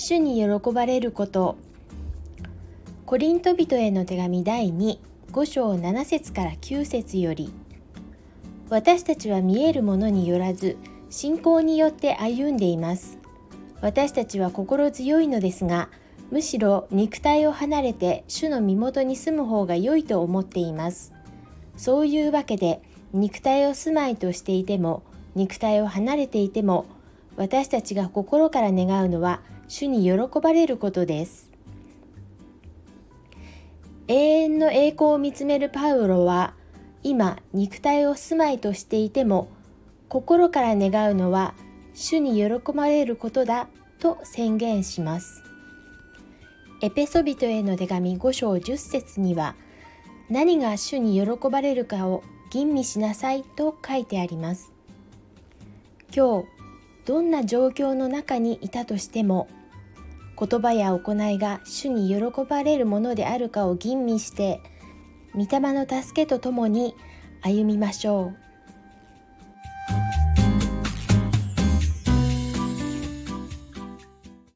主に喜ばれること。コリント人への手紙第25章7節から9節より私たちは見えるものによらず信仰によって歩んでいます。私たちは心強いのですがむしろ肉体を離れて主の身元に住む方が良いと思っています。そういうわけで肉体を住まいとしていても肉体を離れていても私たちが心から願うのは主に喜ばれることです。永遠の栄光を見つめるパウロは今肉体を住まいとしていても心から願うのは主に喜ばれることだと宣言します。エペソビトへの手紙5章10節には何が主に喜ばれるかを吟味しなさいと書いてあります。今日どんな状況の中にいたとしても言葉や行いが主に喜ばれるものであるかを吟味して御霊の助けとともに歩みましょう。